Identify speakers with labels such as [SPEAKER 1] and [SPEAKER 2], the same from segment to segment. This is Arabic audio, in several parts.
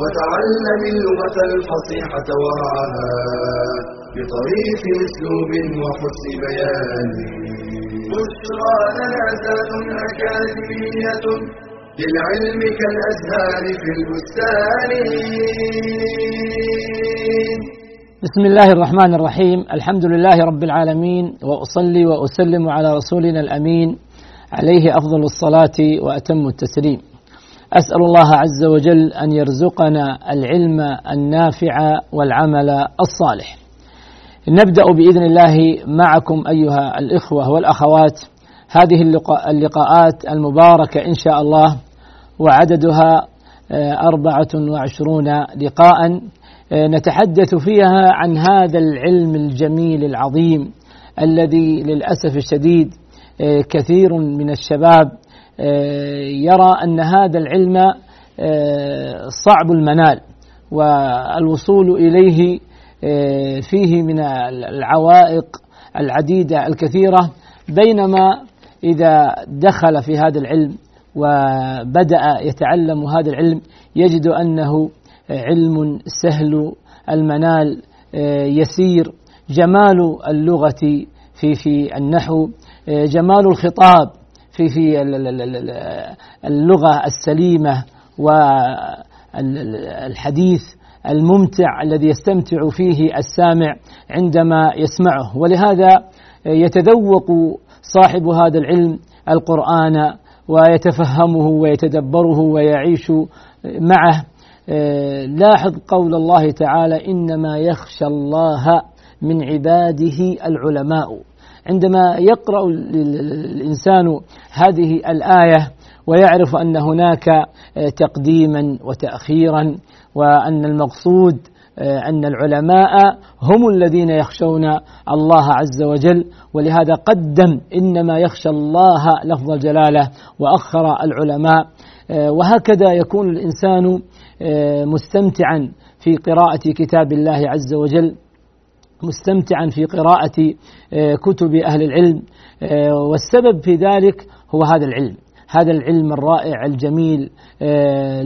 [SPEAKER 1] وتعلم اللغة الفصيحة ورعاها بطريق أسلوب وحسن بيان بشرى لنا أكاديمية للعلم كالأزهار في البستان.
[SPEAKER 2] بسم الله الرحمن الرحيم. الحمد لله رب العالمين وأصلي وأسلم على رسولنا الأمين. عليه أفضل الصلاة وأتم التسليم. أسأل الله عز وجل أن يرزقنا العلم النافع والعمل الصالح. نبدأ بإذن الله معكم أيها الإخوة والأخوات هذه اللقاءات المباركة إن شاء الله وعددها أربعة وعشرون لقاء نتحدث فيها عن هذا العلم الجميل العظيم الذي للأسف الشديد كثير من الشباب يرى أن هذا العلم صعب المنال والوصول إليه فيه من العوائق العديدة الكثيرة. بينما إذا دخل في هذا العلم وبدأ يتعلم هذا العلم يجد أنه علم سهل المنال يسير. جمال اللغة في في النحو جمال الخطاب في في اللغة السليمة والحديث الممتع الذي يستمتع فيه السامع عندما يسمعه. ولهذا يتذوق صاحب هذا العلم القرآن ويتفهمه ويتدبره ويعيش معه. لاحظ قول الله تعالى إنما يخشى الله من عباده العلماء. عندما يقرأ الإنسان هذه الآية ويعرف أن هناك تقديما وتاخيرا وأن المقصود أن العلماء هم الذين يخشون الله عز وجل ولهذا قدم إنما يخشى الله لفظ الجلالة وأخر العلماء وهكذا يكون الإنسان مستمتعا في قراءة كتاب الله عز وجل. مستمتعا في قراءة كتب أهل العلم والسبب في ذلك هو هذا العلم. هذا العلم الرائع الجميل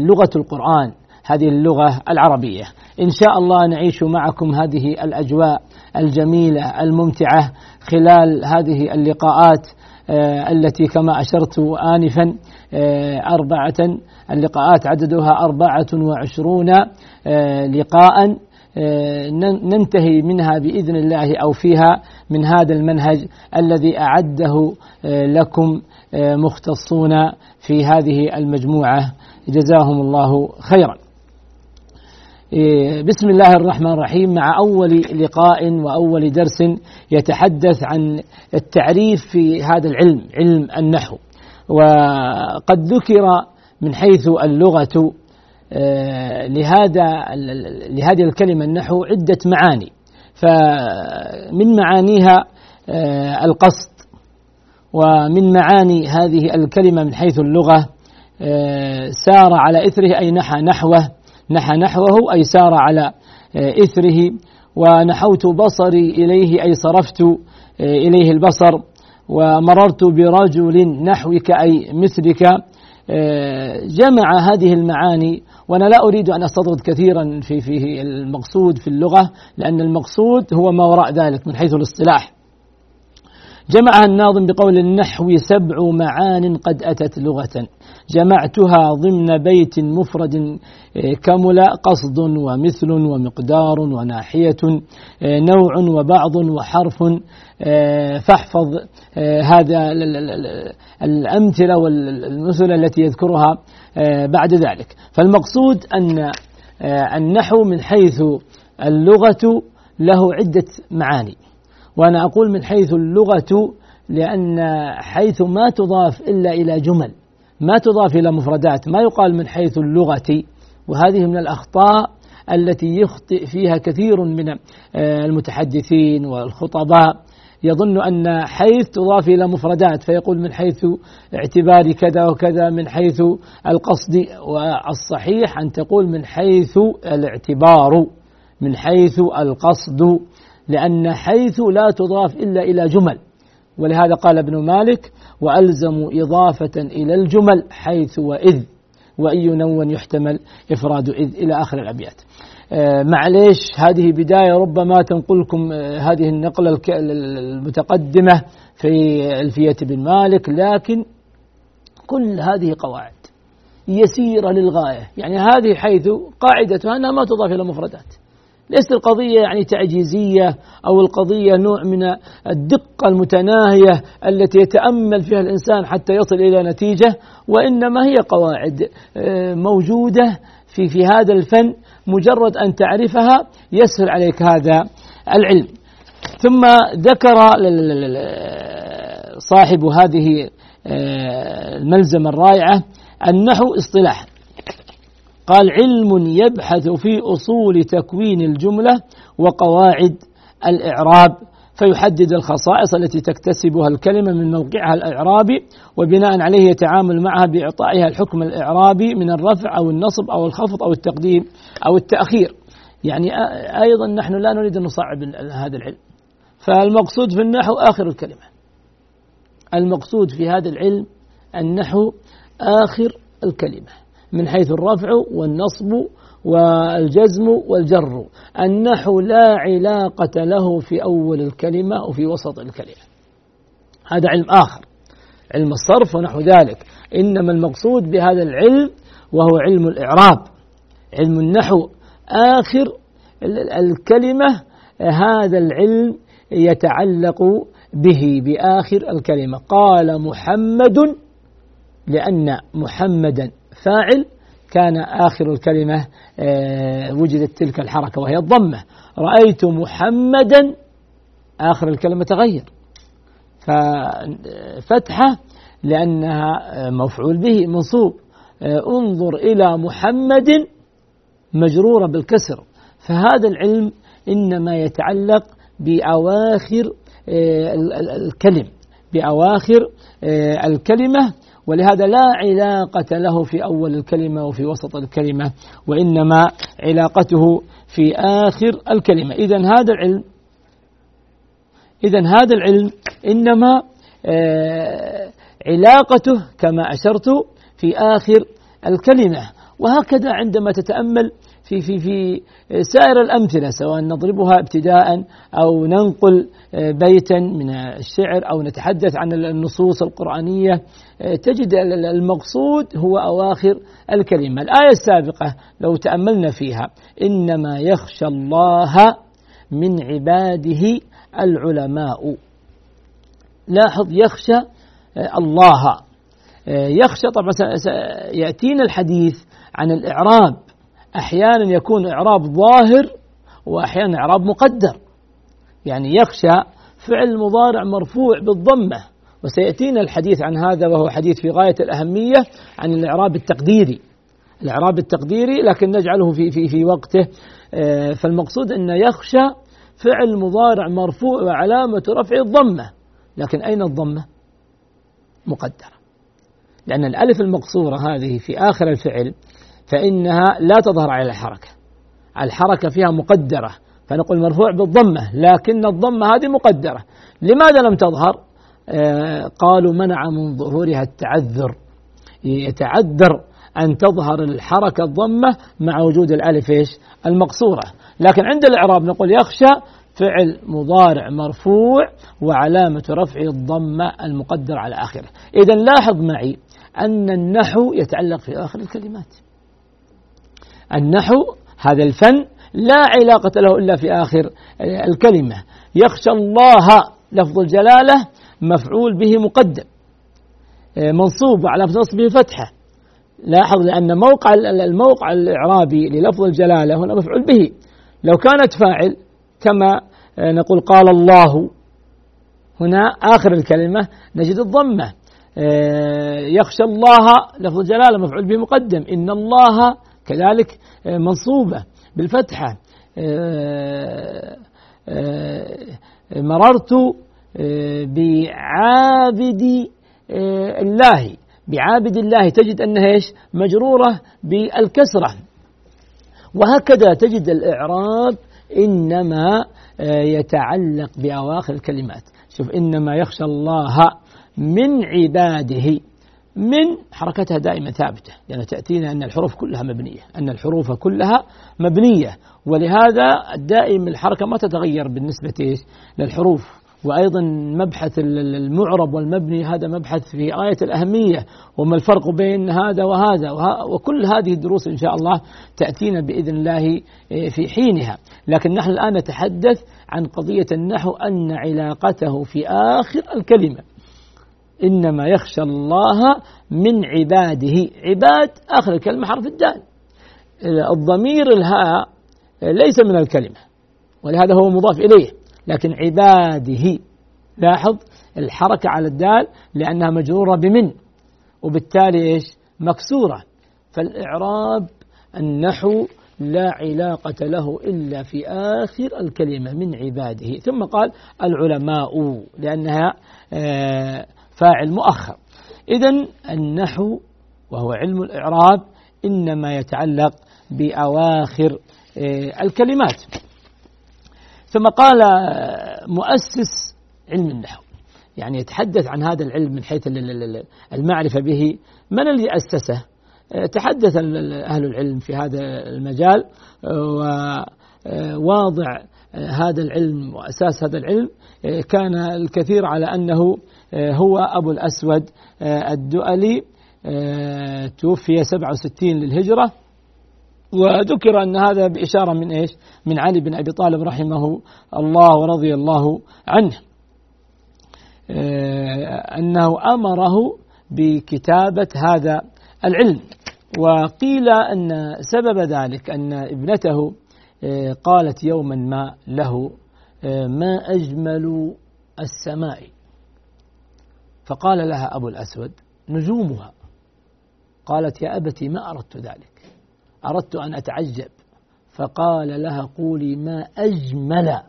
[SPEAKER 2] لغة القرآن هذه اللغة العربية. إن شاء الله نعيش معكم هذه الأجواء الجميلة الممتعة خلال هذه اللقاءات التي كما أشرت آنفا أربعة اللقاءات عددها أربعة وعشرون لقاء ننتهي منها بإذن الله أو فيها من هذا المنهج الذي أعده لكم مختصون في هذه المجموعة. جزاهم الله خيرا. بسم الله الرحمن الرحيم. مع أول لقاء وأول درس يتحدث عن التعريف في هذا العلم علم النحو. وقد ذكر من حيث اللغة لهذا لهذه الكلمة النحو عدة معاني. فمن معانيها القصد. ومن معاني هذه الكلمة من حيث اللغة سار على إثره أي نحى نحوه. نحى نحوه أي سار على إثره. ونحوت بصري إليه أي صرفت إليه البصر. ومررت برجل نحوك أي مثلك. جمع هذه المعاني وأنا لا أريد أن أستطرد كثيرا في المقصود في اللغة لأن المقصود هو ما وراء ذلك من حيث الاصطلاح. جمعها الناظم بقول النحو سبع معان قد أتت لغة. جمعتها ضمن بيت مفرد كمل قصد ومثل ومقدار وناحية نوع وبعض وحرف فاحفظ هذا الأمثلة والمثل التي يذكرها بعد ذلك. فالمقصود أن النحو من حيث اللغة له عدة معاني. وأنا أقول من حيث اللغة لأن حيث ما تضاف إلا إلى جمل ما تضاف إلى مفردات ما يقال من حيث اللغة. وهذه من الأخطاء التي يخطئ فيها كثير من المتحدثين والخطباء. يظن أن حيث تضاف إلى مفردات فيقول من حيث اعتبار كذا وكذا من حيث القصد. والصحيح أن تقول من حيث الاعتبار من حيث القصد. لأن حيث لا تضاف إلا إلى جمل. ولهذا قال ابن مالك وألزموا إضافة إلى الجمل حيث وإذ وأي نون يحتمل إفراد إذ إلى آخر الأبيات. آه، معليش هذه بداية ربما تنقلكم آه، هذه النقلة المتقدمة في ألفية بن مالك لكن كل هذه قواعد يسيرة للغاية. يعني هذه حيث قاعدتها أنها ما تضاف إلى مفردات. ليست القضية يعني تعجيزية أو القضية نوع من الدقة المتناهية التي يتأمل فيها الإنسان حتى يصل إلى نتيجة وإنما هي قواعد آه، موجودة في في هذا الفن مجرد أن تعرفها يسهل عليك هذا العلم. ثم ذكر صاحب هذه آه، الملزمة الرائعة النحو اصطلاح قال علم يبحث في أصول تكوين الجملة وقواعد الإعراب فيحدد الخصائص التي تكتسبها الكلمة من موقعها الإعرابي وبناء عليه يتعامل معها بإعطائها الحكم الإعرابي من الرفع أو النصب أو الخفض أو التقديم أو التأخير. يعني أيضا نحن لا نريد أن نصعب هذا العلم. فالمقصود في النحو آخر الكلمة. المقصود في هذا العلم النحو آخر الكلمة. من حيث الرفع والنصب والجزم والجر. النحو لا علاقة له في أول الكلمة وفي وسط الكلمة. هذا علم آخر. علم الصرف ونحو ذلك. إنما المقصود بهذا العلم وهو علم الإعراب. علم النحو. آخر الكلمة هذا العلم يتعلق به بآخر الكلمة. قال محمد لأن محمدا فاعل كان آخر الكلمة آه، وجدت تلك الحركة وهي الضمة. رأيت محمدا آخر الكلمة تغير. ففتحة لأنها مفعول به منصوب. آه، انظر إلى محمد مجرورة بالكسر. فهذا العلم إنما يتعلق بأواخر آه، الكلم بأواخر الكلمة ولهذا لا علاقة له في أول الكلمة وفي وسط الكلمة وإنما علاقته في آخر الكلمة. إذا هذا العلم إذا هذا العلم إنما آه، علاقته كما أشرت في آخر الكلمة. وهكذا عندما تتأمل في في في سائر الأمثلة سواء نضربها ابتداء أو ننقل آه، بيتا من الشعر أو نتحدث عن النصوص القرآنية آه، تجد المقصود هو أواخر الكلمة. الآية السابقة لو تأملنا فيها إنما يخشى الله من عباده العلماء. لاحظ يخشى آه، الله. يخشى طبعا يأتينا الحديث عن الإعراب. أحيانا يكون إعراب ظاهر وأحيانا إعراب مقدر. يعني يخشى فعل مضارع مرفوع بالضمة. وسيأتينا الحديث عن هذا وهو حديث في غاية الأهمية عن الإعراب التقديري. الإعراب التقديري لكن نجعله في في في وقته. آه، فالمقصود أن يخشى فعل مضارع مرفوع وعلامة رفع الضمة. لكن أين الضمة؟ مقدرة. لأن الألف المقصورة هذه في آخر الفعل فإنها لا تظهر على الحركة. الحركة فيها مقدرة. فنقول مرفوع بالضمة لكن الضمة هذه مقدرة. لماذا لم تظهر؟ آه قالوا منع من ظهورها التعذر. يتعذر أن تظهر الحركة الضمة مع وجود الألف إيش؟ المقصورة. لكن عند الإعراب نقول يخشى فعل مضارع مرفوع وعلامة رفع الضمة المقدر على آخره. إذا لاحظ معي أن النحو يتعلق في آخر الكلمات. النحو هذا الفن لا علاقة له إلا في آخر الكلمة. يخشى الله لفظ الجلالة مفعول به مقدم منصوب على نصبه فتحة لاحظ لأن موقع الموقع الإعرابي للفظ الجلالة هنا مفعول به. لو كانت فاعل كما نقول قال الله. هنا آخر الكلمة نجد الضمة. يخشى الله لفظ الجلالة مفعول به مقدم. إن الله كذلك آه، منصوبة بالفتحة مررت بعابد الله. بعابد الله تجد أنها إيش؟ مجرورة بالكسرة. وهكذا تجد الإعراب إنما يتعلق بأواخر الكلمات. شوف إنما يخشى الله من عباده. من حركتها دائما ثابتة لأن تأتينا أن الحروف كلها مبنية أن الحروف كلها مبنية ولهذا دائما الحركة ما تتغير بالنسبة للحروف. وأيضا مبحث المعرب والمبني هذا مبحث في غاية الأهمية وما الفرق بين هذا وهذا؟ وكل هذه الدروس إن شاء الله تأتينا بإذن الله إيه، في حينها. لكن نحن الآن نتحدث عن قضية النحو أن علاقته في آخر الكلمة. إنما يخشى الله من عباده. عباد آخر الكلمة حرف الدال. الضمير الهاء ليس من الكلمة ولهذا هو مضاف إليه لكن عباده. لاحظ الحركة على الدال لأنها مجرورة بمن؟ وبالتالي إيش؟ مكسورة. فالإعراب النحو لا علاقة له إلا في آخر الكلمة من عباده. ثم قال العلماء لأنها آه، فاعل مؤخر. إذا النحو وهو علم الإعراب إنما يتعلق بأواخر آه، الكلمات. ثم قال مؤسس علم النحو. يعني يتحدث عن هذا العلم من حيث المعرفة به. من اللي أسسه؟ تحدث أهل العلم في هذا المجال وواضع هذا العلم وأساس هذا العلم كان الكثير على أنه هو أبو الأسود الدؤلي توفي 67 للهجرة. وذكر أن هذا بإشارة من إيش؟ من علي بن أبي طالب رحمه الله ورضي الله عنه. آه، أنه أمره بكتابة هذا العلم. وقيل أن سبب ذلك أن ابنته آه، قالت يوما ما له آه، ما أجمل السماء. فقال لها أبو الأسود نجومها. قالت يا أبتي ما أردت ذلك. أردت أن أتعجب. فقال لها قولي ما أجمل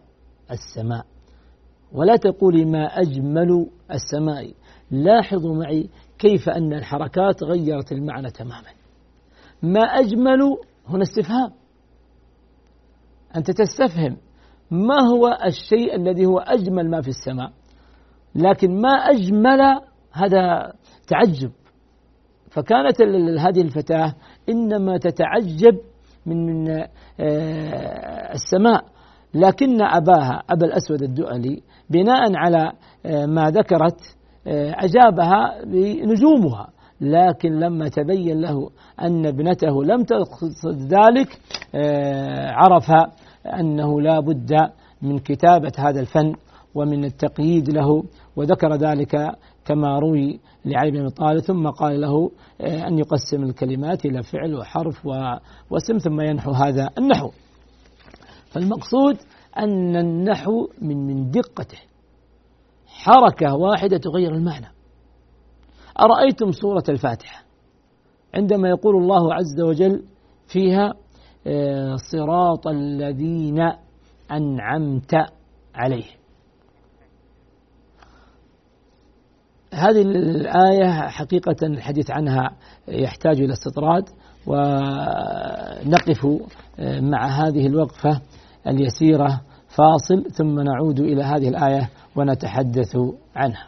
[SPEAKER 2] السماء. ولا تقولي ما أجمل السماء. لاحظوا معي كيف أن الحركات غيرت المعنى تماما. ما أجمل هنا استفهام. أنت تستفهم ما هو الشيء الذي هو أجمل ما في السماء. لكن ما أجمل هذا تعجب. فكانت هذه الفتاة إنما تتعجب من آه، السماء. لكن أباها أبا الأسود الدؤلي بناء على آه، ما ذكرت آه، أجابها بنجومها. لكن لما تبين له أن ابنته لم تقصد ذلك عرف أنه لا بد من كتابة هذا الفن ومن التقييد له وذكر ذلك كما روي لعلي بن طالب ثم قال له آه، أن يقسم الكلمات إلى فعل وحرف واسم ثم ينحو هذا النحو. فالمقصود أن النحو من من دقته. حركة واحدة تغير المعنى. أرأيتم سورة الفاتحة؟ عندما يقول الله عز وجل فيها آه، صراط الذين أنعمت عليهم. هذه الآية حقيقة الحديث عنها يحتاج إلى استطراد ونقف مع هذه الوقفة اليسيرة فاصل ثم نعود إلى هذه الآية ونتحدث عنها.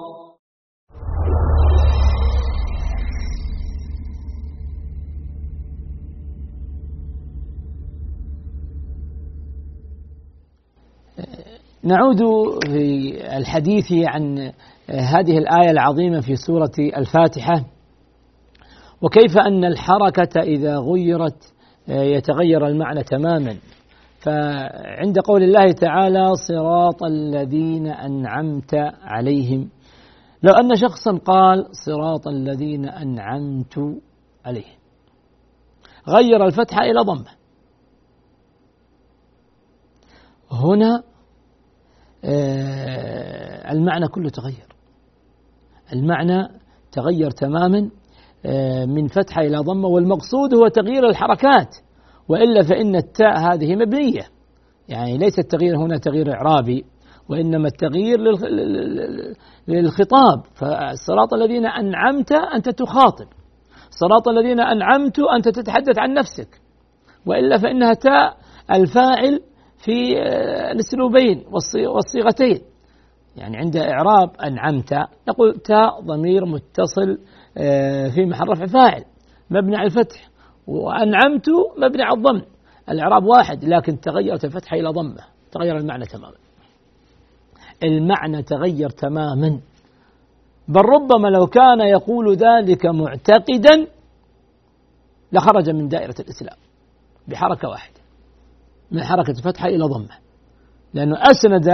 [SPEAKER 2] نعود في الحديث عن هذه الآية العظيمة في سورة الفاتحة. وكيف أن الحركة إذا غيرت يتغير المعنى تماما. فعند قول الله تعالى صراط الذين أنعمت عليهم. لو أن شخصا قال صراط الذين أنعمت عليهم. غير الفتحة إلى ضمة. هنا آه، المعنى كله تغير. المعنى تغير تماما آه، من فتحة إلى ضمة والمقصود هو تغيير الحركات. وإلا فإن التاء هذه مبنية. يعني ليس التغيير هنا تغيير إعرابي وإنما التغيير للخطاب. فالصراط الذين أنعمت أنت تخاطب. صراط الذين أنعمت أنت تتحدث عن نفسك. وإلا فإنها تاء الفاعل في آه، الأسلوبين والصيغتين. يعني عند إعراب أنعمت نقول تاء ضمير متصل آه، في محل رفع فاعل مبني على الفتح. وأنعمت مبني على الضم. الإعراب واحد لكن تغيرت الفتحة إلى ضمة. تغير المعنى تماما. المعنى تغير تماما. بل ربما لو كان يقول ذلك معتقدا لخرج من دائرة الإسلام بحركة واحدة. من حركة الفتحة إلى ضمة. لأنه أسند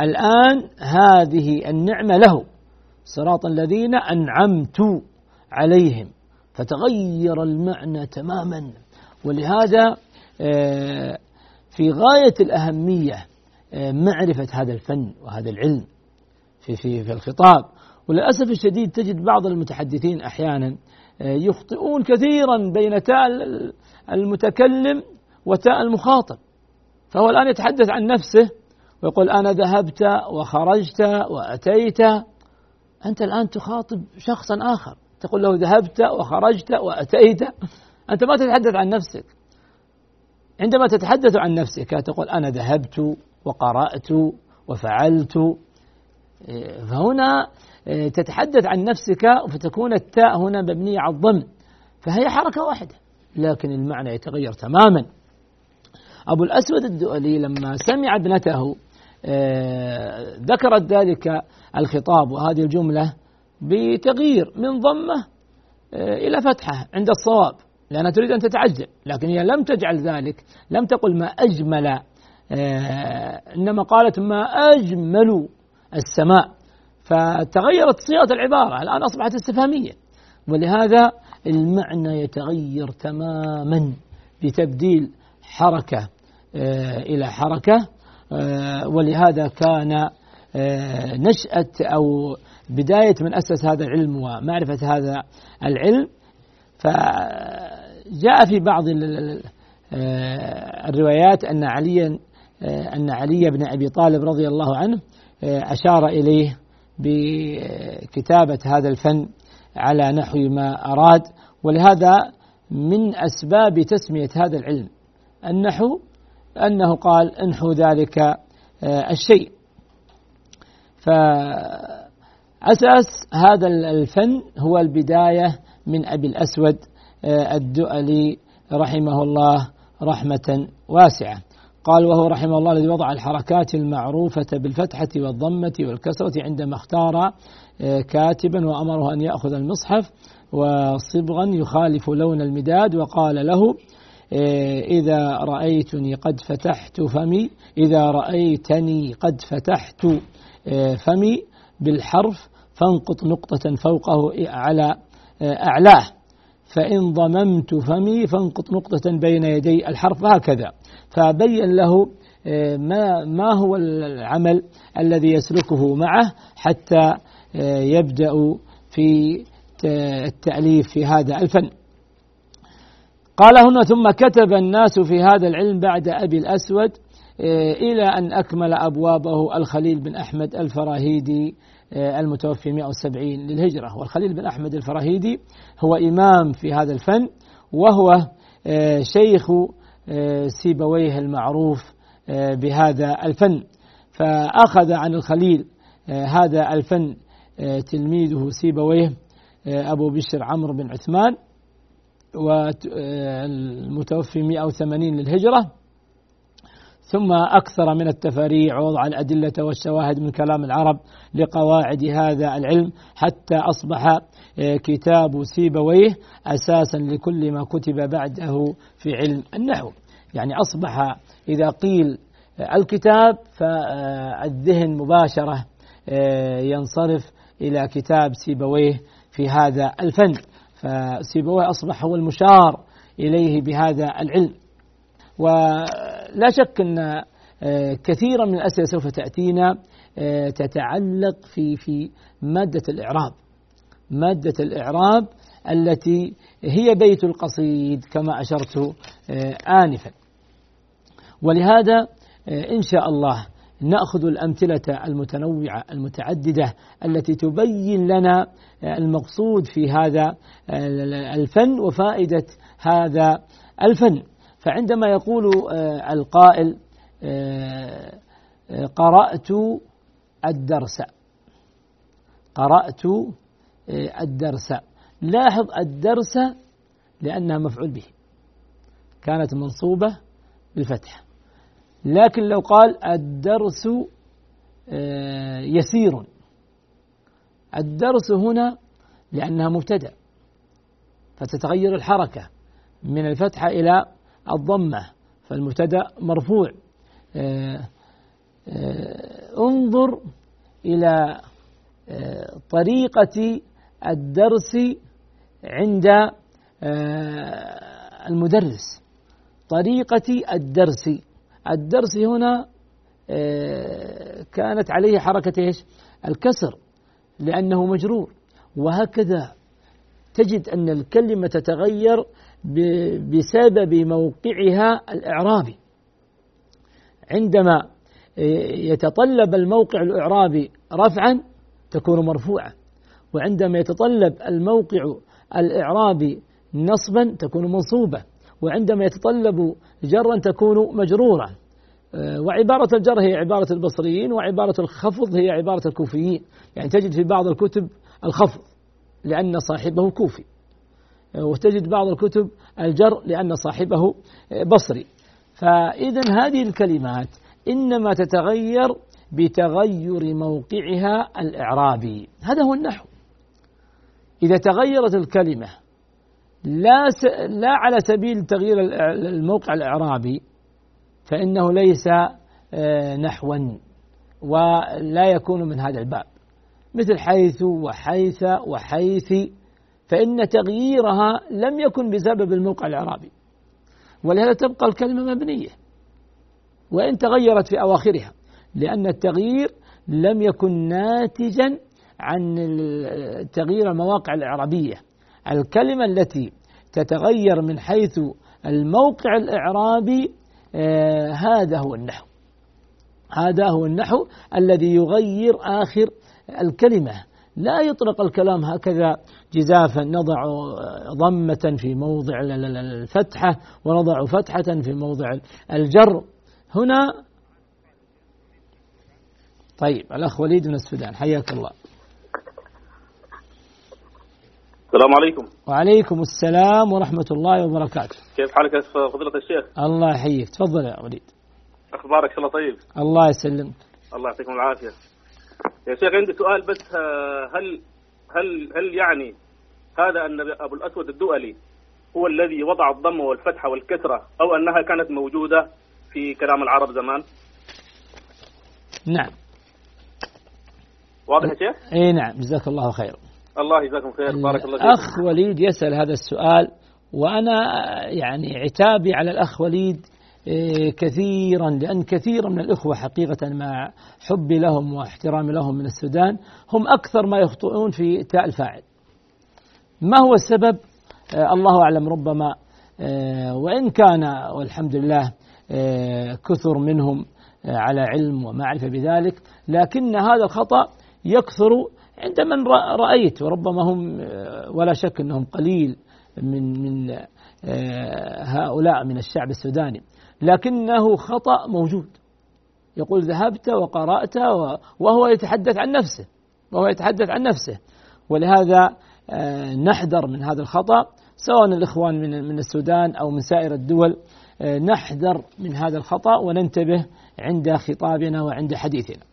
[SPEAKER 2] الآن هذه النعمة له. صراط الذين أنعمت عليهم. فتغير المعنى تماما. ولهذا آه، في غاية الأهمية آه، معرفة هذا الفن وهذا العلم في في في الخطاب. وللأسف الشديد تجد بعض المتحدثين أحيانا آه، يخطئون كثيرا بين تاء المتكلم وتاء المخاطب. فهو الآن يتحدث عن نفسه ويقول أنا ذهبت وخرجت وأتيت. أنت الآن تخاطب شخصا آخر. تقول له ذهبت وخرجت وأتيت. أنت ما تتحدث عن نفسك. عندما تتحدث عن نفسك تقول أنا ذهبت وقرأت وفعلت. فهنا تتحدث عن نفسك فتكون التاء هنا مبنية على الضم. فهي حركة واحدة لكن المعنى يتغير تماما. أبو الأسود الدؤلي لما سمع ابنته آه، ذكرت ذلك الخطاب وهذه الجملة بتغيير من ضمة آه، إلى فتحة عند الصواب لأنها تريد أن تتعجل لكن هي لم تجعل ذلك لم تقل ما أجمل آه، إنما قالت ما أجمل السماء. فتغيرت صيغة العبارة الآن أصبحت استفهامية. ولهذا المعنى يتغير تماما بتبديل حركة آه، إلى حركة آه، ولهذا كان آه، نشأة أو بداية من أسس هذا العلم ومعرفة هذا العلم. فجاء في بعض الروايات أن عليا أن علي بن أبي طالب رضي الله عنه أشار إليه بكتابة هذا الفن على نحو ما أراد. ولهذا من أسباب تسمية هذا العلم النحو أنه قال انحو ذلك آه، الشيء. فهذا أساس هذا الفن هو البداية من أبي الأسود آه، الدؤلي رحمه الله رحمة واسعة. قال وهو رحمه الله الذي وضع الحركات المعروفة بالفتحة والضمة والكسرة عندما اختار آه، كاتبا وأمره أن يأخذ المصحف وصبغا يخالف لون المداد وقال له إذا رأيتني قد فتحت فمي إذا رأيتني قد فتحت فمي بالحرف فانقط نقطة فوقه على أعلاه فإن ضممت فمي فانقط نقطة بين يدي الحرف هكذا فبين له ما ما هو العمل الذي يسلكه معه حتى يبدأ في التأليف في هذا الفن. قال هنا ثم كتب الناس في هذا العلم بعد أبي الأسود آه، إلى أن أكمل أبوابه الخليل بن أحمد الفراهيدي آه، المتوفي 170 للهجرة. والخليل بن أحمد الفراهيدي هو إمام في هذا الفن وهو آه، شيخ سيبويه المعروف بهذا الفن. فأخذ عن الخليل هذا الفن تلميذه سيبويه أبو بشر عمرو بن عثمان. والمتوفي 180 للهجرة. ثم أكثر من التفاريع ووضع الأدلة والشواهد من كلام العرب لقواعد هذا العلم حتى أصبح آه، كتاب سيبويه أساسا لكل ما كتب بعده في علم النحو. يعني أصبح إذا قيل آه، الكتاب فالذهن مباشرة آه، ينصرف إلى كتاب سيبويه في هذا الفن. فسيبويه أصبح هو المشار إليه بهذا العلم. ولا شك أن آه، كثيرا من الأسئلة سوف تأتينا آه، تتعلق في في مادة الإعراب. مادة الإعراب التي هي بيت القصيد كما أشرت آه، آنفا. ولهذا إن شاء الله نأخذ الأمثلة المتنوعة المتعددة التي تبين لنا المقصود في هذا الفن وفائدة هذا الفن. فعندما يقول آه، القائل آه، آه، قرأت الدرس. قرأت الدرس. لاحظ الدرس لأنها مفعول به. كانت منصوبة بالفتح. لكن لو قال الدرس يسير. الدرس هنا لأنها مبتدأ فتتغير الحركة من الفتحة إلى الضمة فالمبتدأ مرفوع. آه، آه، انظر إلى آه، طريقة الدرس عند المدرس. طريقة الدرس. الدرس هنا كانت عليه حركة إيش؟ الكسر لأنه مجرور. وهكذا تجد أن الكلمة تتغير بسبب موقعها الإعرابي. عندما يتطلب الموقع الإعرابي رفعا تكون مرفوعة. وعندما يتطلب الموقع الإعرابي نصبا تكون منصوبة. وعندما يتطلب جرا تكون مجرورة وعبارة الجر هي عبارة البصريين وعبارة الخفض هي عبارة الكوفيين. يعني تجد في بعض الكتب الخفض لأن صاحبه كوفي. وتجد بعض الكتب الجر لأن صاحبه بصري. فإذا هذه الكلمات إنما تتغير بتغير موقعها الإعرابي. هذا هو النحو. إذا تغيرت الكلمة لا لا على سبيل تغيير الموقع الإعرابي فإنه ليس آه، نحوا ولا يكون من هذا الباب. مثل حيث وحيث وحيث فإن تغييرها لم يكن بسبب الموقع الإعرابي. ولهذا تبقى الكلمة مبنية. وإن تغيرت في أواخرها لأن التغيير لم يكن ناتجا عن تغيير المواقع الإعرابية. الكلمة التي تتغير من حيث الموقع الإعرابي آه هذا هو النحو. هذا هو النحو الذي يغير آخر الكلمة. لا يطلق الكلام هكذا جزافا نضع ضمة في موضع الفتحة ونضع فتحة في موضع الجر. هنا طيب الأخ وليد من السودان حياك الله.
[SPEAKER 3] السلام عليكم.
[SPEAKER 2] وعليكم السلام ورحمة الله وبركاته.
[SPEAKER 3] كيف حالك يا فضيلة الشيخ؟
[SPEAKER 2] الله يحييك. تفضل يا وليد.
[SPEAKER 3] أخبارك الله طيب؟
[SPEAKER 2] الله يسلمك
[SPEAKER 3] الله يعطيكم العافية. يا شيخ عندي سؤال بس آه، هل هل هل يعني هذا أن أبو الأسود الدؤلي هو الذي وضع الضم والفتحة والكسرة أو أنها كانت موجودة في كلام العرب زمان؟
[SPEAKER 2] نعم.
[SPEAKER 3] واضح يا شيخ؟
[SPEAKER 2] اي نعم. جزاك الله خير
[SPEAKER 3] الله يجزاكم خير بارك الله فيكم
[SPEAKER 2] الأخ وليد يسأل هذا السؤال وأنا يعني عتابي على الأخ وليد إيه، كثيرا لأن كثيرا من الإخوة حقيقة مع حبي لهم واحترامي لهم من السودان هم أكثر ما يخطئون في تاء الفاعل. ما هو السبب؟ آه، الله أعلم ربما آه، وإن كان والحمد لله آه، كثر منهم آه، على علم ومعرفة بذلك لكن هذا الخطأ يكثر عند من رأ- رأيت وربما هم آه، ولا شك أنهم قليل من من آه، هؤلاء من الشعب السوداني. لكنه خطأ موجود. يقول ذهبت وقرأت وهو يتحدث عن نفسه وهو يتحدث عن نفسه. ولهذا آه، نحذر من هذا الخطأ سواء الإخوان من من السودان أو من سائر الدول. نحذر من هذا الخطأ وننتبه عند خطابنا وعند حديثنا.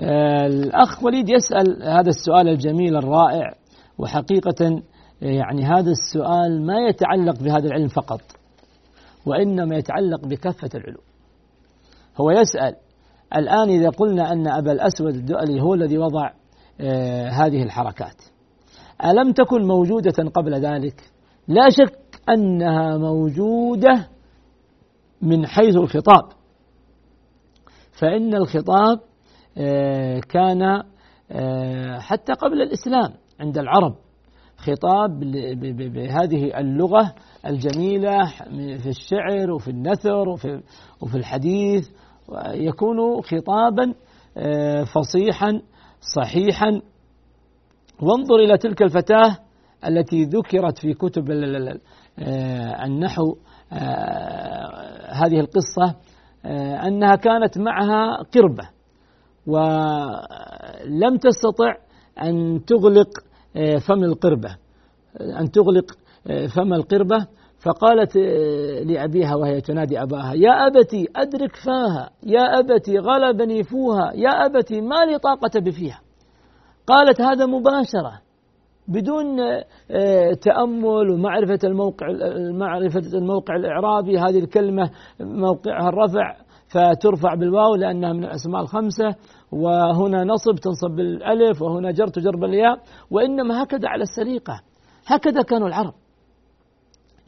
[SPEAKER 2] الأخ وليد يسأل هذا السؤال الجميل الرائع وحقيقة آه، يعني هذا السؤال ما يتعلق بهذا العلم فقط وإنما يتعلق بكافة العلوم. هو يسأل الآن إذا قلنا أن أبا الأسود الدؤلي هو الذي وضع آه، هذه الحركات ألم تكن موجودة قبل ذلك؟ لا شك أنها موجودة من حيث الخطاب فإن الخطاب كان آه، حتى قبل الإسلام عند العرب خطاب بهذه اللغة الجميلة في الشعر وفي النثر وفي, الحديث يكون خطابا آه، فصيحا صحيحا. وانظر إلى تلك الفتاة التي ذكرت في كتب ال- ال- ال- آه، النحو آه، هذه القصة آه، أنها كانت معها قربة. ولم تستطع أن تغلق آه، فم القربة. أن تغلق آه، فم القربة. فقالت آه، لأبيها وهي تنادي أباها يا أبتي أدرك فاها. يا أبتي غلبني فوها. يا أبتي ما لي طاقة بفيها. قالت هذا مباشرة. بدون تأمل ومعرفة الموقع معرفة الموقع الإعرابي هذه الكلمة موقعها الرفع فترفع بالواو لأنها من الأسماء الخمسة. وهنا نصب تنصب بالألف وهنا جر تجر بالياء وإنما هكذا على السليقة هكذا كانوا العرب.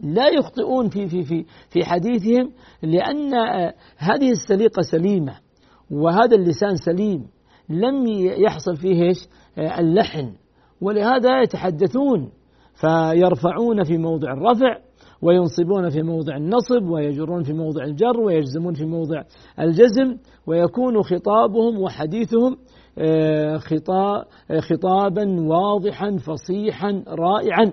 [SPEAKER 2] لا يخطئون في في في في حديثهم لأن آه، هذه السليقة سليمة وهذا اللسان سليم لم يحصل فيه إيش؟ آه، اللحن. ولهذا يتحدثون فيرفعون في موضع الرفع وينصبون في موضع النصب ويجرون في موضع الجر ويجزمون في موضع الجزم ويكون خطابهم وحديثهم آه، آه، خطابا واضحا فصيحا رائعا.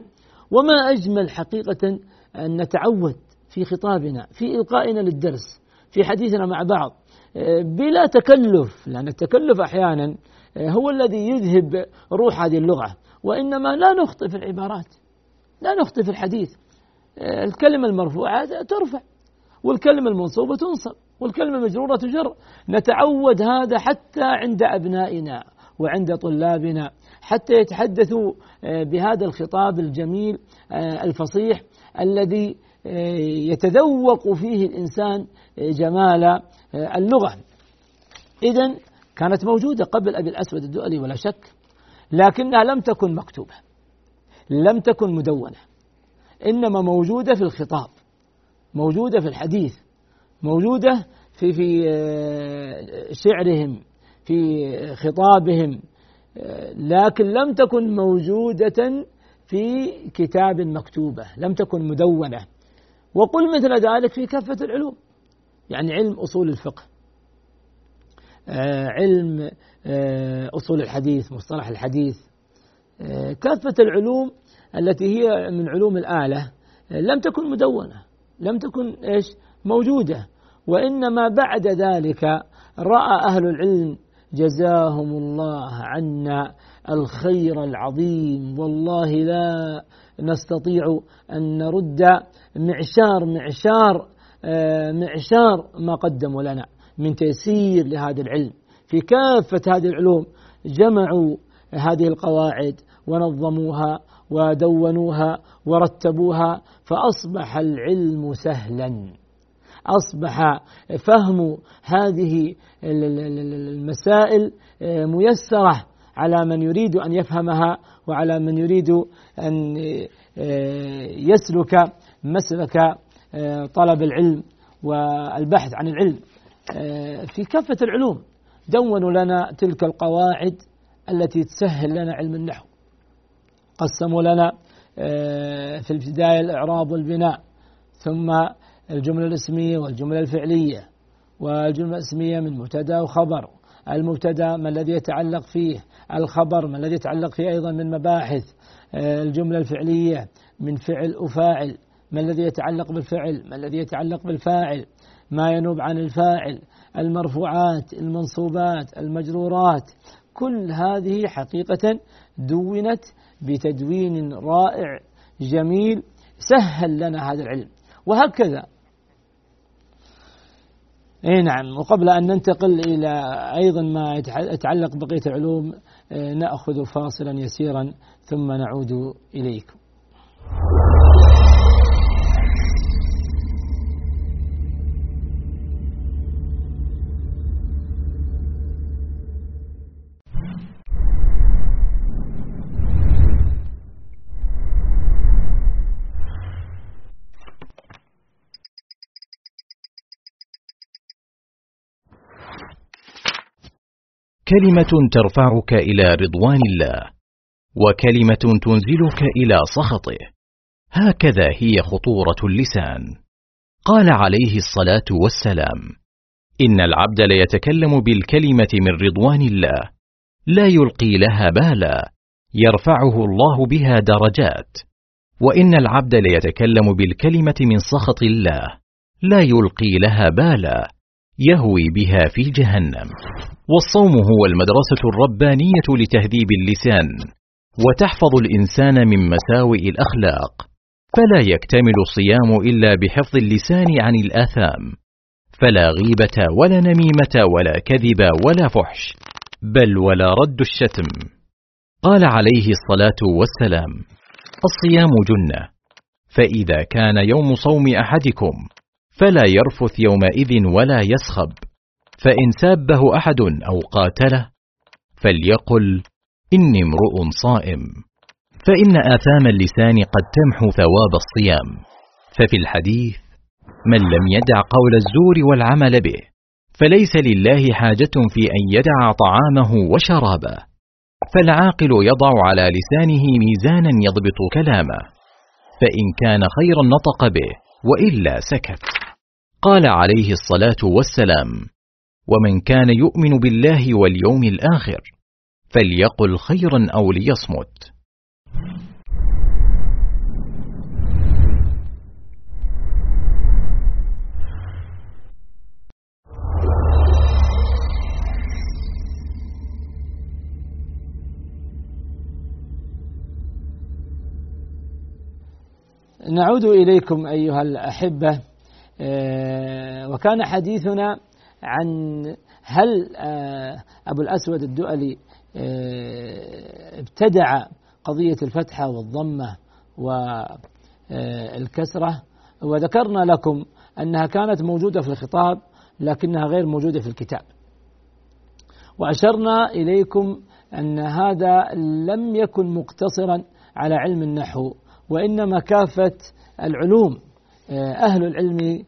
[SPEAKER 2] وما أجمل حقيقة أن نتعود في خطابنا في إلقائنا للدرس في حديثنا مع بعض آه، بلا تكلف لأن التكلف أحيانا هو الذي يذهب روح هذه اللغة. وإنما لا نخطئ في العبارات لا نخطئ في الحديث. الكلمة المرفوعة ترفع والكلمة المنصوبة تنصب والكلمة المجرورة تجر. نتعود هذا حتى عند أبنائنا وعند طلابنا حتى يتحدثوا آه، بهذا الخطاب الجميل آه، الفصيح الذي آه، يتذوق فيه الإنسان جمال اللغة. إذا كانت موجودة قبل أبي الأسود الدؤلي ولا شك لكنها لم تكن مكتوبة لم تكن مدونة. إنما موجودة في الخطاب موجودة في الحديث موجودة في في آه، شعرهم في خطابهم آه، لكن لم تكن موجودة في كتاب مكتوبة لم تكن مدونة. وقل مثل ذلك في كافة العلوم يعني علم أصول الفقه آه، علم آه، أصول الحديث مصطلح الحديث آه، كافة العلوم التي هي من علوم الآلة لم تكن مدونة لم تكن إيش؟ موجودة. وإنما بعد ذلك رأى أهل العلم جزاهم الله عنا الخير العظيم. والله لا نستطيع أن نرد معشار معشار آه، معشار ما قدموا لنا من تيسير لهذا العلم. في كافة هذه العلوم جمعوا هذه القواعد ونظموها ودونوها ورتبوها فأصبح العلم سهلا. أصبح فهم هذه المسائل آه، ميسرة على من يريد أن يفهمها وعلى من يريد أن آه، يسلك مسلك آه، طلب العلم والبحث عن العلم. في كافة العلوم دونوا لنا تلك القواعد التي تسهل لنا علم النحو. قسموا لنا في البداية الإعراب والبناء ثم الجملة الاسمية والجملة الفعلية والجملة الاسمية من مبتدأ وخبر. المبتدأ ما الذي يتعلق فيه الخبر ما الذي يتعلق فيه أيضا من مباحث آه، الجملة الفعلية من فعل وفاعل ما الذي يتعلق بالفعل ما الذي يتعلق بالفاعل ما ينوب عن الفاعل المرفوعات المنصوبات المجرورات. كل هذه حقيقة دونت بتدوين رائع جميل سهل لنا هذا العلم وهكذا إي نعم وقبل أن ننتقل إلى أيضا ما يتعلق بقية العلوم آه، نأخذ فاصلا يسيرا ثم نعود إليكم.
[SPEAKER 4] كلمة ترفعك إلى رضوان الله وكلمة تنزلك إلى سخطه. هكذا هي خطورة اللسان. قال عليه الصلاة والسلام إن العبد ليتكلم بالكلمة من رضوان الله لا يلقي لها بالا يرفعه الله بها درجات. وإن العبد ليتكلم بالكلمة من سخط الله لا يلقي لها بالا يهوي بها في جهنم. والصوم هو المدرسة الربانية لتهذيب اللسان وتحفظ الإنسان من مساوئ الأخلاق فلا يكتمل الصيام إلا بحفظ اللسان عن الآثام فلا غيبة ولا نميمة ولا كذب ولا فحش بل ولا رد الشتم. قال عليه الصلاة والسلام الصيام جنة فإذا كان يوم صوم أحدكم فلا يرفث يومئذ ولا يسخب فإن سابه أحد أو قاتله فليقل إني امرؤ صائم. فإن آثام اللسان قد تمحو ثواب الصيام. ففي الحديث من لم يدع قول الزور والعمل به فليس لله حاجة في أن يدع طعامه وشرابه. فالعاقل يضع على لسانه ميزانا يضبط كلامه. فإن كان خيرا نطق به وإلا سكت. قال عليه الصلاة والسلام ومن كان يؤمن بالله واليوم الآخر فليقل خيرا أو ليصمت.
[SPEAKER 2] نعود إليكم أيها الأحبة. آه، وكان حديثنا عن هل آه، أبو الأسود الدؤلي آه، ابتدع قضية الفتحة والضمة والكسرة وذكرنا لكم أنها كانت موجودة في الخطاب لكنها غير موجودة في الكتاب. وأشرنا إليكم أن هذا لم يكن مقتصرا على علم النحو وإنما كافة العلوم. أهل العلم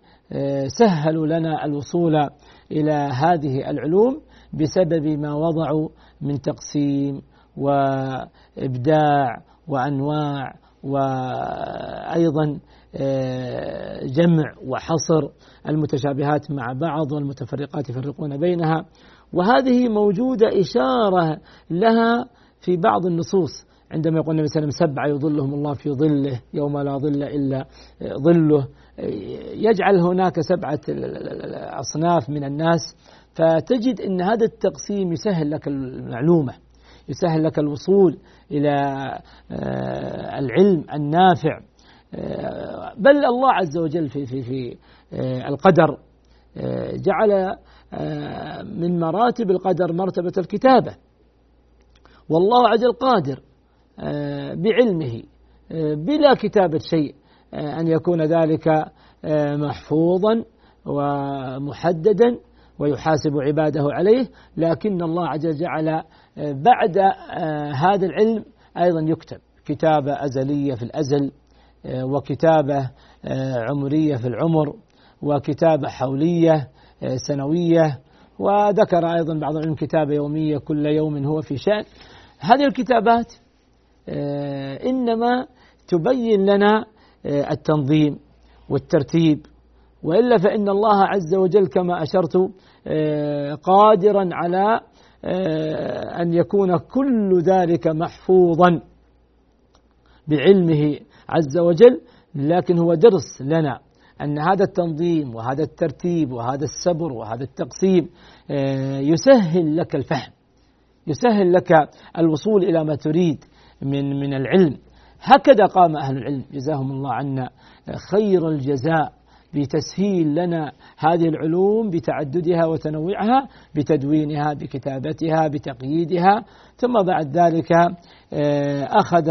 [SPEAKER 2] سهلوا لنا الوصول إلى هذه العلوم بسبب ما وضعوا من تقسيم وإبداع وأنواع وأيضا آه، جمع وحصر المتشابهات مع بعض والمتفرقات يفرقون بينها. وهذه موجودة إشارة لها في بعض النصوص. عندما يقول النبي صلى الله عليه وسلم سبعة يظلهم الله في ظله يوم لا ظل إلا ظله. يجعل هناك سبعة أصناف من الناس فتجد أن هذا التقسيم يسهل لك المعلومة يسهل لك الوصول إلى آه، العلم النافع. آه، بل الله عز وجل في في في آه، القدر جعل من مراتب القدر مرتبة الكتابة. والله عز وجل قادر بعلمه بلا كتابة شيء. أن يكون ذلك محفوظا ومحددا ويحاسب عباده عليه لكن الله عز وجل جعل بعد هذا العلم أيضا يكتب كتابة أزلية في الأزل وكتابة عمرية في العمر وكتابة حولية سنوية وذكر أيضا بعض العلم كتابة يومية كل يوم هو في شأن. هذه الكتابات إنما تبين لنا التنظيم والترتيب. وإلا فإن الله عز وجل كما أشرت آه، قادرا على آه، أن يكون كل ذلك محفوظا بعلمه عز وجل. لكن هو درس لنا أن هذا التنظيم وهذا الترتيب وهذا السبر وهذا التقسيم آه، يسهل لك الفهم يسهل لك الوصول إلى ما تريد من من العلم. هكذا قام أهل العلم جزاهم الله عنا خير الجزاء بتسهيل لنا هذه العلوم بتعددها وتنوعها بتدوينها بكتابتها بتقييدها. ثم بعد ذلك آه، أخذ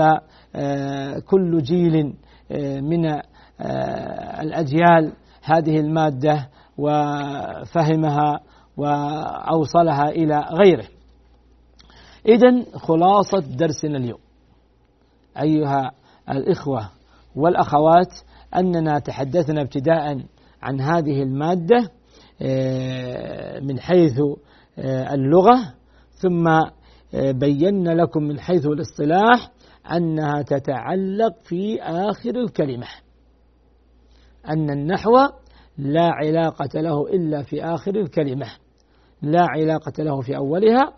[SPEAKER 2] آه، كل جيل آه، من الأجيال هذه المادة وفهمها وأوصلها إلى غيره. إذا خلاصة درسنا اليوم. أيها الإخوة والأخوات أننا تحدثنا ابتداء عن هذه المادة آه، من حيث آه، اللغة ثم آه، بينا لكم من حيث الاصطلاح أنها تتعلق في آخر الكلمة. أن النحو لا علاقة له إلا في آخر الكلمة. لا علاقة له في أولها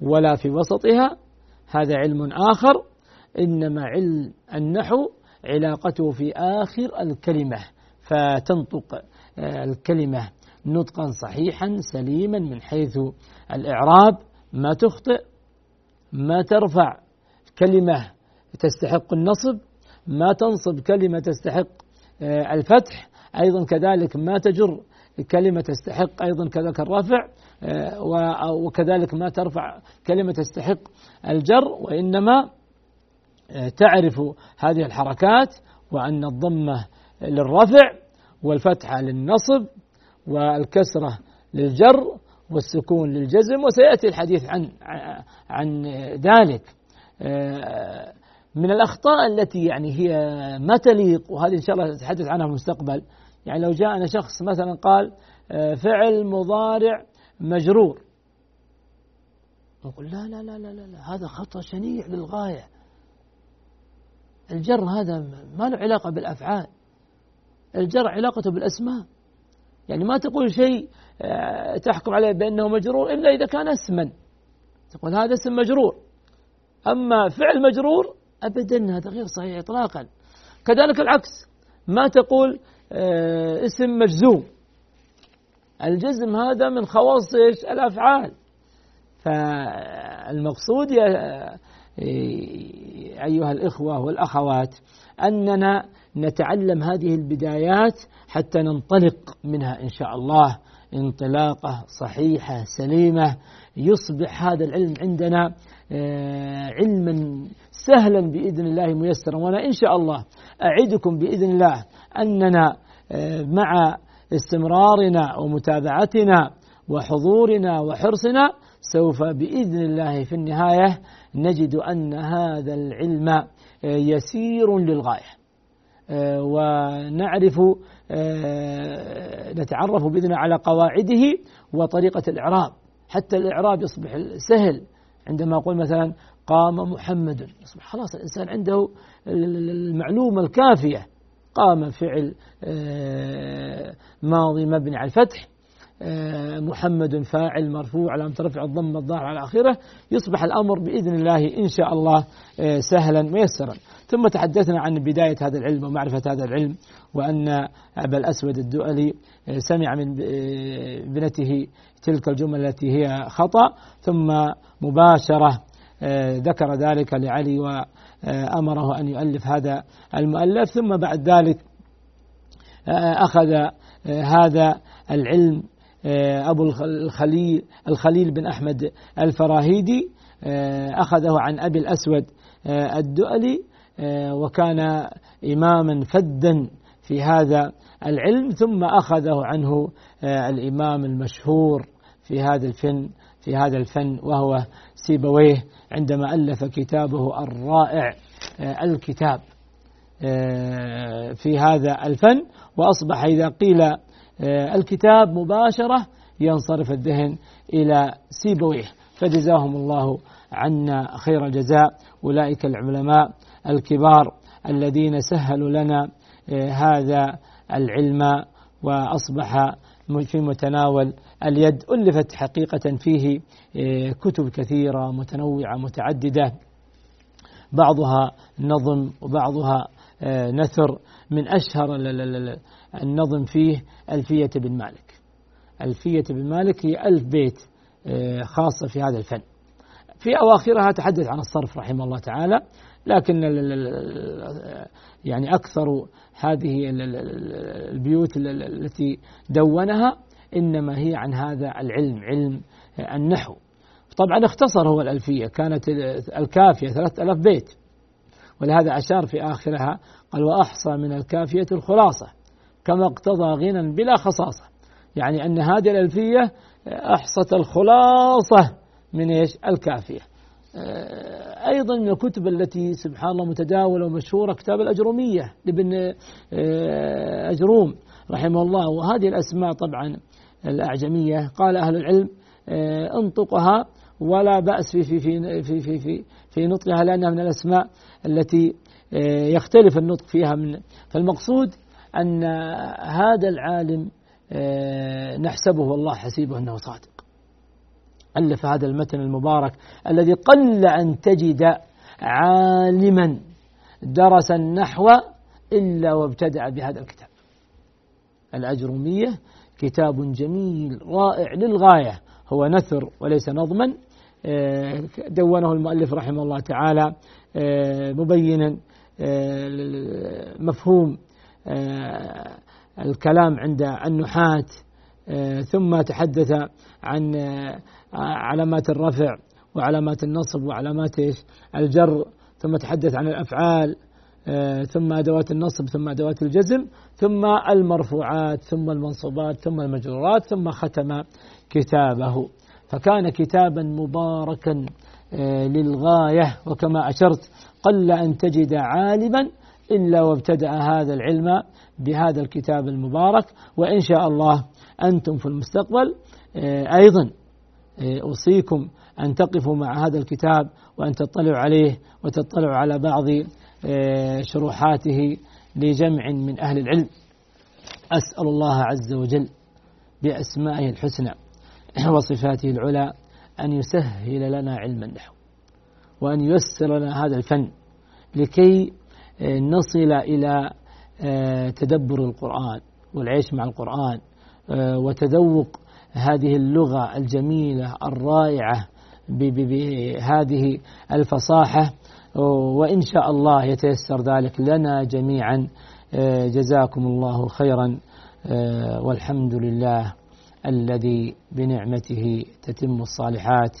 [SPEAKER 2] ولا في وسطها. هذا علم آخر. إنما علم النحو علاقته في آخر الكلمة فتنطق آه، الكلمة نطقا صحيحا سليما من حيث الإعراب ما تخطئ ما ترفع كلمة تستحق النصب ما تنصب كلمة تستحق آه، الفتح أيضا كذلك ما تجر كلمة تستحق أيضا كذلك الرفع آه، وكذلك ما ترفع كلمة تستحق الجر وإنما تعرف هذه الحركات وأن الضمة للرفع والفتحة للنصب والكسرة للجر والسكون للجزم وسيأتي الحديث عن عن ذلك. من الأخطاء التي يعني هي ما تليق وهذه إن شاء الله نتحدث عنها في المستقبل. يعني لو جاءنا شخص مثلا قال فعل مضارع مجرور. نقول لا لا لا لا لا هذا خطأ شنيع للغاية. الجر هذا ما له علاقة بالأفعال. الجر علاقته بالأسماء. يعني ما تقول شيء آه، تحكم عليه بأنه مجرور إلا إذا كان اسما. تقول هذا اسم مجرور. أما فعل مجرور أبدا هذا غير صحيح إطلاقا. كذلك العكس. ما تقول آه، اسم مجزوم. الجزم هذا من خواص الأفعال. فالمقصود يا أيها الإخوة والأخوات أننا نتعلم هذه البدايات حتى ننطلق منها إن شاء الله. انطلاقة صحيحة سليمة يصبح هذا العلم عندنا آه، علما سهلا بإذن الله ميسرا. وأنا إن شاء الله أعدكم بإذن الله أننا آه، مع استمرارنا ومتابعتنا وحضورنا وحرصنا سوف بإذن الله في النهاية نجد أن هذا العلم آه، يسير للغاية. آه، ونعرف آه، نتعرف بإذن على قواعده وطريقة الإعراب. حتى الإعراب يصبح سهل. عندما أقول مثلا قام محمد يصبح خلاص الإنسان عنده المعلومة الكافية. قام فعل ماضي مبني على الفتح. محمد فاعل مرفوع على رفع الضم الظاهر على آخره. يصبح الأمر بإذن الله إن شاء الله آه، سهلا ميسرا. ثم تحدثنا عن بداية هذا العلم ومعرفة هذا العلم وأن أبا الأسود الدؤلي آه، سمع من ابنته تلك الجمل التي هي خطأ ثم مباشرة ذكر ذلك لعلي وأمره أن يؤلف هذا المؤلف. ثم بعد ذلك أخذ هذا العلم آه، أبو الخليل الخليل بن أحمد الفراهيدي آه، أخذه عن أبي الأسود آه، الدؤلي وكان إماما فدا في هذا العلم ثم أخذه عنه الإمام المشهور في هذا الفن في هذا الفن وهو سيبويه عندما ألف كتابه الرائع الكتاب في هذا الفن وأصبح إذا قيل آه، الكتاب مباشرة ينصرف الذهن إلى سيبويه. فجزاهم الله عنا خير الجزاء. أولئك العلماء الكبار الذين سهلوا لنا آه، هذا العلم وأصبح في متناول اليد. ألفت حقيقة فيه آه، كتب كثيرة متنوعة متعددة. بعضها نظم وبعضها نثر. من أشهر النظم فيه ألفية بن مالك. ألفية بن مالك هي ألف بيت آه، خاصة في هذا الفن. في أواخرها تحدث عن الصرف رحمه الله تعالى لكن يعني أكثر هذه البيوت التي دونها إنما هي عن هذا العلم علم النحو. طبعا اختصر هو الألفية كانت الكافية ثلاثة ألاف بيت. ولهذا أشار في آخرها قال وأحصى من الكافية الخلاصة. كما اقتضى غنى بلا خصاصة. يعني أن هذه الألفية أحصت الخلاصة من إيش؟ الكافية. آه، أيضا من الكتب التي سبحان الله متداولة ومشهورة كتاب الأجرومية لابن آه، أجروم رحمه الله. وهذه الأسماء طبعا الأعجمية. قال أهل العلم آه، انطقها ولا بأس في في في في في, في, في نطقها لأنها من الأسماء التي يختلف النطق فيها من. فالمقصود أن هذا العالم آه، نحسبه والله حسيبه أنه صادق. ألف هذا المتن المبارك الذي قل أن تجد عالما درس النحو إلا وابتدع بهذا الكتاب. الأجرمية كتاب جميل رائع للغاية. هو نثر وليس نظما. آه، دونه المؤلف رحمه الله تعالى آه، مبينا مفهوم الكلام عند النحاة آه، ثم تحدث عن آه، علامات الرفع وعلامات النصب وعلامات الجر ثم تحدث عن الأفعال ثم أدوات النصب ثم أدوات الجزم ثم المرفوعات ثم المنصوبات ثم المجرورات ثم ختم كتابه. فكان كتابا مباركا للغاية وكما أشرت قل أن تجد عالما إلا وابتدأ هذا العلم بهذا الكتاب المبارك وإن شاء الله أنتم في المستقبل آه، أيضا آه، أوصيكم أن تقفوا مع هذا الكتاب وأن تطلعوا عليه وتطلعوا على بعض آه، شروحاته لجمع من أهل العلم. أسأل الله عز وجل بأسمائه الحسنى وصفاته العلى أن يسهل لنا علم النحو وأن ييسر لنا هذا الفن لكي نصل إلى آه، تدبر القرآن والعيش مع القرآن آه، وتذوق هذه اللغة الجميلة الرائعة بهذه الفصاحة وإن شاء الله يتيسر ذلك لنا جميعا. آه، جزاكم الله خيرا. والحمد لله الذي بنعمته تتم الصالحات.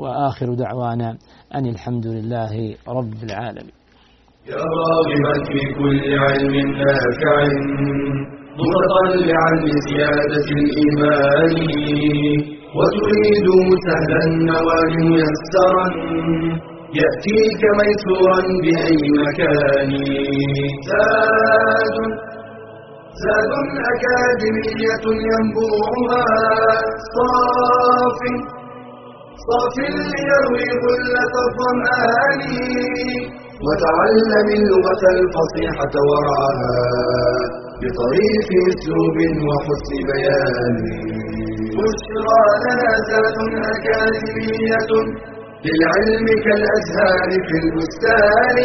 [SPEAKER 2] وآخر دعوانا أن الحمد لله رب العالمين.
[SPEAKER 1] يا راغبا في كل علم نافع متطلعا لزيادة الإيمان وتريد سهلا النوال ميسرا يأتيك ميسورا بأي مكان. زاد زاد أكاديمية ينبوعها صاف صاف ليروي غلة الظمآن وتعلم اللغة الفصيحة ورعاها بطريق أسلوب وحسن بيان. بشرى لنا ذات أكاديمية للعلم كالأزهار في البستان.